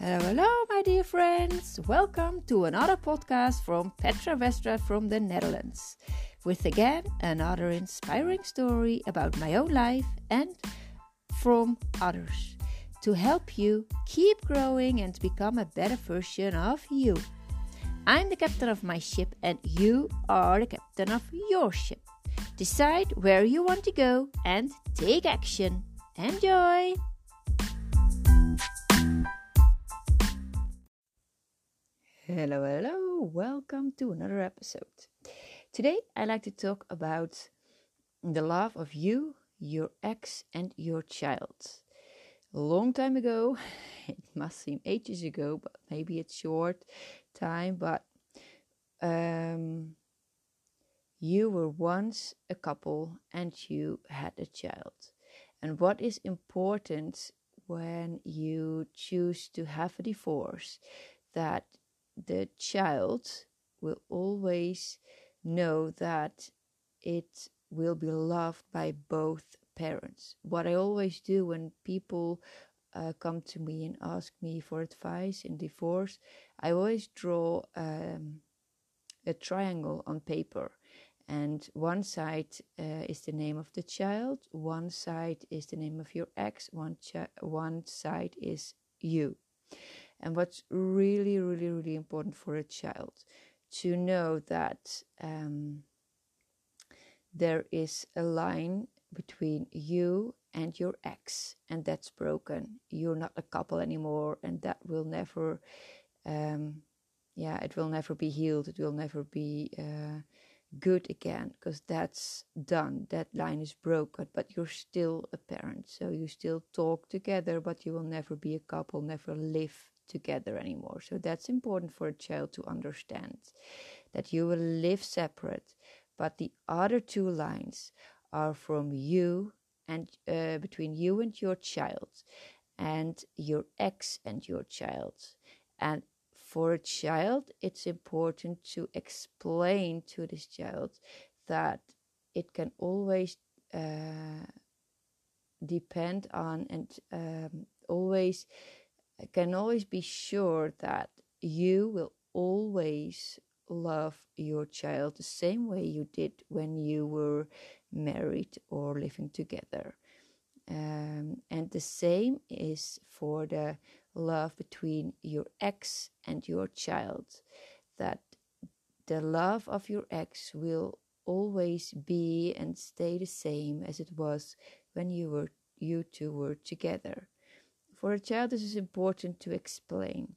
Hello, hello, my dear friends. Welcome to another podcast from Petra Westra from the Netherlands. With again another inspiring story about my own life and from others to help you keep growing and become a better version of you. I'm the captain of my ship, and you are the captain of your ship. Decide where you want to go and take action. Enjoy! Hello, hello, welcome to another episode. Today, I'd like to talk about the love of you, your ex, and your child. A long time ago, it must seem ages ago, but maybe it's short time, but um, you were once a couple and you had a child. And what is important when you choose to have a divorce that the child will always know that it will be loved by both parents. What I always do when people uh, come to me and ask me for advice in divorce, I always draw um, a triangle on paper. And one side uh, is the name of the child, one side is the name of your ex, one, chi- one side is you. And what's really, really, really important for a child to know that um, there is a line between you and your ex, and that's broken. You're not a couple anymore, and that will never, um, yeah, it will never be healed. It will never be uh, good again because that's done. That line is broken, but you're still a parent, so you still talk together, but you will never be a couple, never live together anymore. So that's important for a child to understand that you will live separate, but the other two lines are from you and uh, between you and your child, and your ex and your child. And for a child, it's important to explain to this child that it can always uh, depend on and um, always can always be sure that you will always love your child the same way you did when you were married or living together. Um, and the same is for the love between your ex and your child. That the love of your ex will always be and stay the same as it was when you were you two were together. For a child, this is important to explain.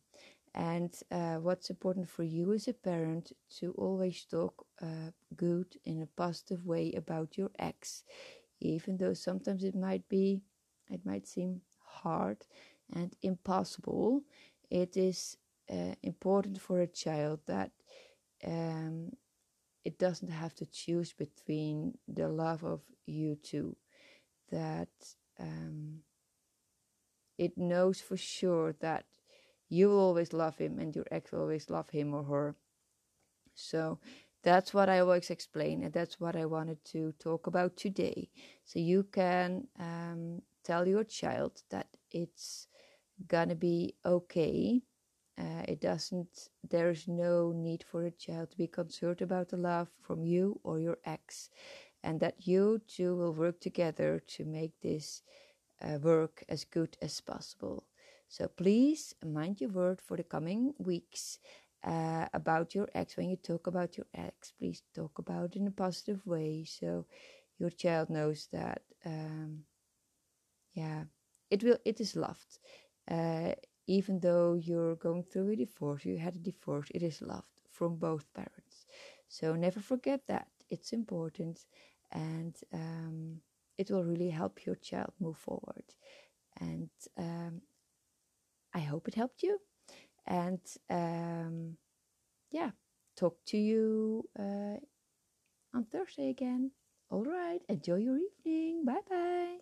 And uh, what's important for you as a parent to always talk uh, good in a positive way about your ex, even though sometimes it might be, it might seem hard and impossible. It is uh, important for a child that um, it doesn't have to choose between the love of you two, that um, it knows for sure that you will always love him and your ex will always love him or her. So that's what I always explain, and that's what I wanted to talk about today. So you can um, tell your child that it's gonna be okay. Uh, it doesn't, there's no need for a child to be concerned about the love from you or your ex, and that you two will work together to make this uh, work as good as possible. So please mind your word for the coming weeks uh, about your ex. When you talk about your ex, please talk about it in a positive way so your child knows that, um, yeah, it will. It is loved. Uh, even though you're going through a divorce, you had a divorce, it is loved from both parents. So never forget that. It's important and um, it will really help your child move forward. And um, I hope it helped you. And um, yeah, talk to you uh, on Thursday again. All right, enjoy your evening. Bye bye.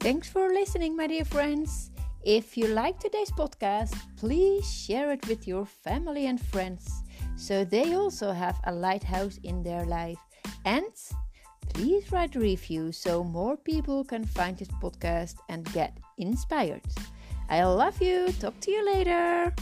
Thanks for listening, my dear friends. If you like today's podcast, please share it with your family and friends so they also have a lighthouse in their life. And please write a review so more people can find this podcast and get inspired. I love you. Talk to you later.